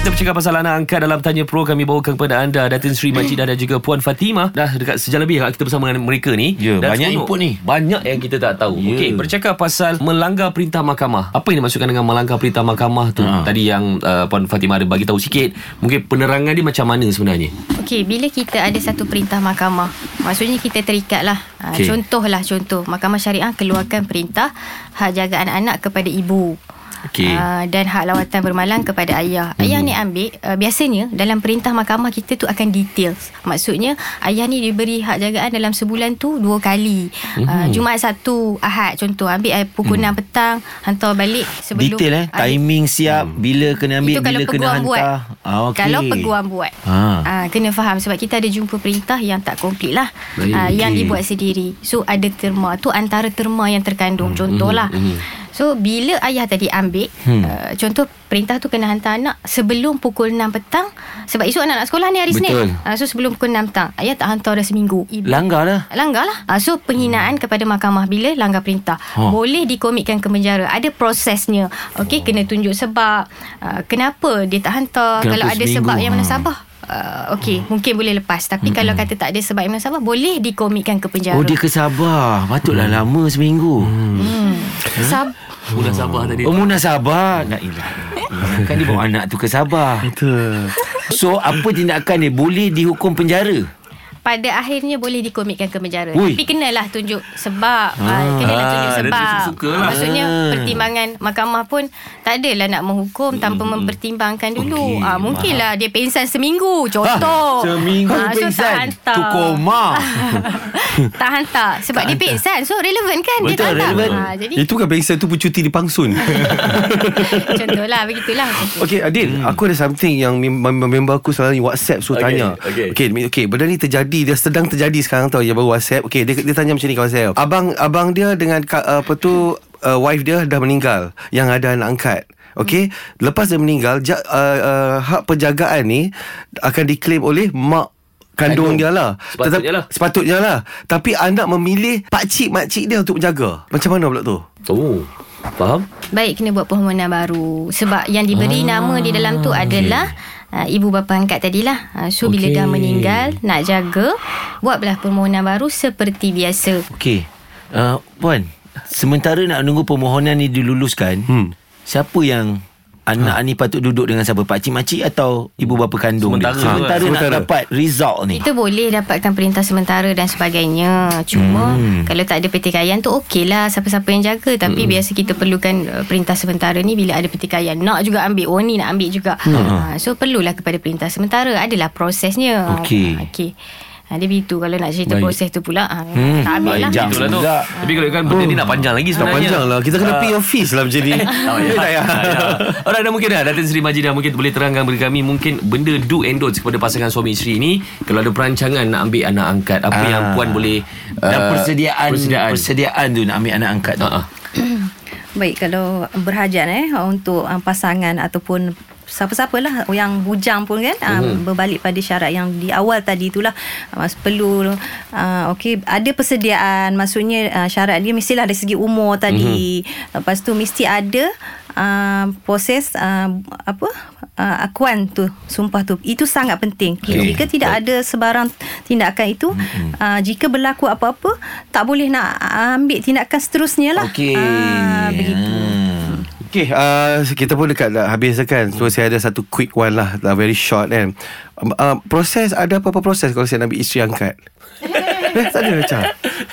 Kita bercakap pasal anak angkat dalam Tanya Pro Kami bawakan kepada anda Datin Sri Majidah dan juga Puan Fatimah Dah dekat sejam lebih kita bersama dengan mereka ni Ya, Dan banyak input ni. Banyak yang kita tak tahu Ya. Okey, bercakap pasal melanggar perintah mahkamah Apa yang dimaksudkan dengan melanggar perintah mahkamah tu Ha. Tadi yang uh, Puan Fatimah ada bagi tahu sikit Mungkin penerangan dia macam mana sebenarnya Okey, bila kita ada satu perintah mahkamah, maksudnya kita terikat lah. Okey. Okay. Contohlah contoh, mahkamah syariah keluarkan perintah hak jagaan anak kepada ibu. Okey. Uh, dan hak lawatan bermalam kepada ayah. Mhm. Ayah ni ambil uh, biasanya dalam perintah mahkamah kita tu akan details. Maksudnya ayah ni diberi hak jagaan dalam sebulan tu dua kali. Uh, Mhm. Jumaat Sabtu, Ahad contoh ambil uh, pukul 6 petang hantar balik sebelum Detail eh Ah, Timing siap Bila kena ambil itu Bila kena peguam buat. hantar ah, okay. Kalau peguam buat. Ha. Ah, kena faham sebab kita ada jumpa perintah yang tak komplit lah. Baik, Ah, yang okey. dibuat sendiri. So ada terma tu antara terma yang terkandung. Contohlah. mhm. So bila ayah tadi ambil Hmm. uh, contoh perintah tu kena hantar anak sebelum pukul 6 petang sebab esok anak nak sekolah ni hari Betul. Senin. Uh, so sebelum pukul 6 petang ayah tak hantar dah seminggu. Ibu Langgar lah Langgar lah uh, So penghinaan hmm. kepada mahkamah Bila langgar perintah Ha. Boleh dikomitkan ke penjara Ada prosesnya Okey kena tunjuk sebab uh, Kenapa dia tak hantar Kenapa Kalau ada seminggu? sebab yang Ha. menasabah Uh, Okey mungkin boleh lepas. Tapi hmm. kalau kata tak ada sebab yang menasabah Boleh dikomitkan ke penjara. Oh dia kesabar Patutlah lama seminggu. Hmm. Sab- Mudah sabar tadi. Oh Muna sabar. Nak ilah Kan dia bawa anak tu kesabar Betul. So apa tindakan dia? Boleh dihukum penjara pada akhirnya boleh dikomitkan ke penjara. Ui. Tapi kenalah tunjuk sebab. Ah. kenalah tunjuk dia sebab. lah. Maksudnya Ah. pertimbangan mahkamah pun tak adalah nak menghukum tanpa mempertimbangkan dulu. Okey, ah, mungkinlah dia pingsan seminggu contoh. Seminggu Ah, so tak pingsan hantar. Tu koma tak hantar sebab dia pingsan. So relevan kan dia Betul, tak hantar. relevan. Ah, jadi Itu kan pengsan tu bercuti di Pangsun contohlah begitulah. Okay Adil hmm. Aku ada something yang mem- mem- Member aku selalu Whatsapp suruh Okay, tanya okay. okay Okay benda ni terjadi Dia sedang terjadi sekarang tau Yang baru Whatsapp. Okay dia, dia tanya macam ni kawan saya Abang abang dia dengan ka- Apa tu uh, Wife dia dah meninggal Yang ada anak angkat. Okay Lepas dia meninggal ja, uh, uh, Hak penjagaan ni Akan diklaim oleh Mak Kandung, dia lah. Sepatutnya lah. Sepatutnya lah. Tapi anak memilih Pakcik makcik dia untuk menjaga. Macam mana pula tu? Oh Faham? Baik kena buat permohonan baru. Sebab yang diberi ah, nama di dalam tu adalah uh, ibu bapa angkat tadilah. Uh, so bila Okey. dah meninggal nak jaga buatlah permohonan baru seperti biasa. Okey uh, Puan Sementara nak menunggu permohonan ni diluluskan Hmm. Siapa yang Anak ni patut duduk dengan siapa Pakcik makcik atau Ibu bapa kandung Sementara dia Sementara, nak Sementara. dapat result ni Kita boleh dapatkan perintah sementara dan sebagainya. Cuma Hmm. kalau tak ada pertikaian tu okey lah siapa-siapa yang jaga. Tapi biasa kita perlukan uh, perintah sementara ni bila ada pertikaian. Nak juga ambil. Oh ni nak ambil juga. Uh, so perlulah kepada perintah sementara. Adalah prosesnya. Okey. Ah, Okey. Ha, dia begitu kalau nak cerita Baik. proses tu pula ha, Hmm, tak habis lah. Itulah tu. Tapi kalau kan benda ni nak panjang lagi Tak sebenarnya panjang lah Kita kena Ah. pay your fees lah macam ni Oh, ya. Alright, dah mungkin dah Datin Seri Majidah mungkin boleh terangkan bagi kami mungkin benda do and don'ts kepada pasangan suami isteri ni kalau ada perancangan nak ambil anak angkat apa Ah. yang puan boleh Dan uh, persediaan, persediaan. persediaan tu nak ambil anak angkat tu. Ah, ah. Baik kalau berhajat eh untuk um, pasangan ataupun siapa-siapalah yang bujang pun kan Mhm. berbalik pada syarat yang di awal tadi itulah uh, perlu uh, okey ada persediaan maksudnya uh, syarat dia mestilah dari segi umur tadi lepas tu mesti ada uh, proses uh, apa uh, akuan tu sumpah tu itu sangat penting Okey. jika tidak ada sebarang tindakan itu uh, jika berlaku apa-apa tak boleh nak ambil tindakan seterusnya lah Okey. Ah, begitu. Hmm. Okay, uh, kita pun dekat dah habis dah kan. So saya ada satu quick one lah, lah very short kan. Um, uh, proses ada apa-apa proses kalau saya nak ambil isteri angkat? eh, tak ada macam.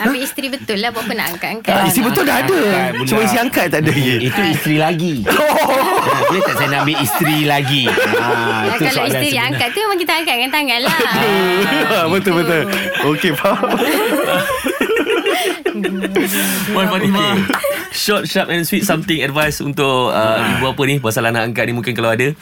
ambil isteri betul lah buat apa nak angkat-angkat Ah, isteri betul dah ada. angkat. Cuma isteri angkat tak ada lagi. Itu isteri lagi. Ha, Boleh tak saya nak ambil isteri lagi? Ha, Ya, itu kalau soalan isteri sebenar. angkat tu memang kita angkat dengan tangan lah betul betul. Okey, faham. Puan Fatimah Short, sharp and sweet Something advice Untuk uh, ibu apa ni? Pasal anak angkat ni Mungkin kalau ada.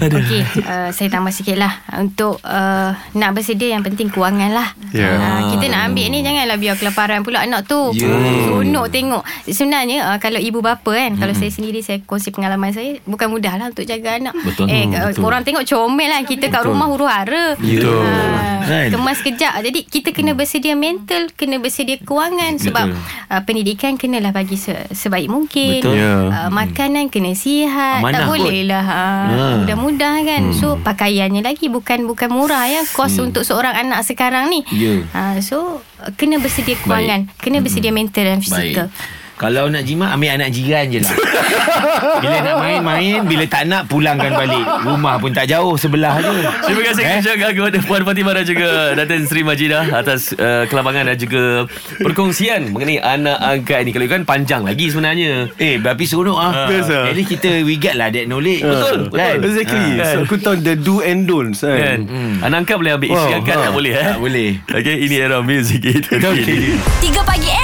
Okey, uh, saya tambah sikit lah Untuk uh, nak bersedia yang penting kewangan lah. Ya. uh, Kita nak ambil ni janganlah biar kelaparan pula anak tu. Ya. Seronok tengok. Sebenarnya uh, kalau ibu bapa kan Kalau saya sendiri saya kongsi pengalaman saya Bukan mudah lah untuk jaga anak. Betul. Eh, Hmm, uh, betul. korang tengok comel lah Kita kat rumah huru hara. Betul. Ah, Kan? Kemas kejap. Jadi kita kena bersedia mental Kena bersedia kewangan. Sebab uh, pendidikan kenalah bagi se- sebaik mungkin. Betul. Ya. Uh, makanan kena sihat. Amanah tak kot. boleh lah uh, Ya. mudah-mudah kan. So pakaiannya lagi bukan bukan murah ya kos untuk seorang anak sekarang ni. Ya. Uh, so kena bersedia kewangan, kena bersedia mental dan fizikal. Kalau nak jimat Ambil anak jiran je lah Bila nak main-main Bila tak nak Pulangkan balik Rumah pun tak jauh Sebelah je Terima kasih eh? ucapkan kepada Puan Fatimah dan juga Datin Sri Majidah atas uh, kelapangan dan juga perkongsian mengenai anak angkat ni. Kalau kan panjang lagi sebenarnya. Eh tapi seronok ah. Best ah. At least kita We get lah that knowledge Betul, kan? betul. Exactly Ah. So aku tahu the do and don'ts Kan? kan Anak angkat boleh ambil isteri angkat ha. tak boleh eh? Tak boleh. Okay, ini era music kita. Okay 3 Pagi Era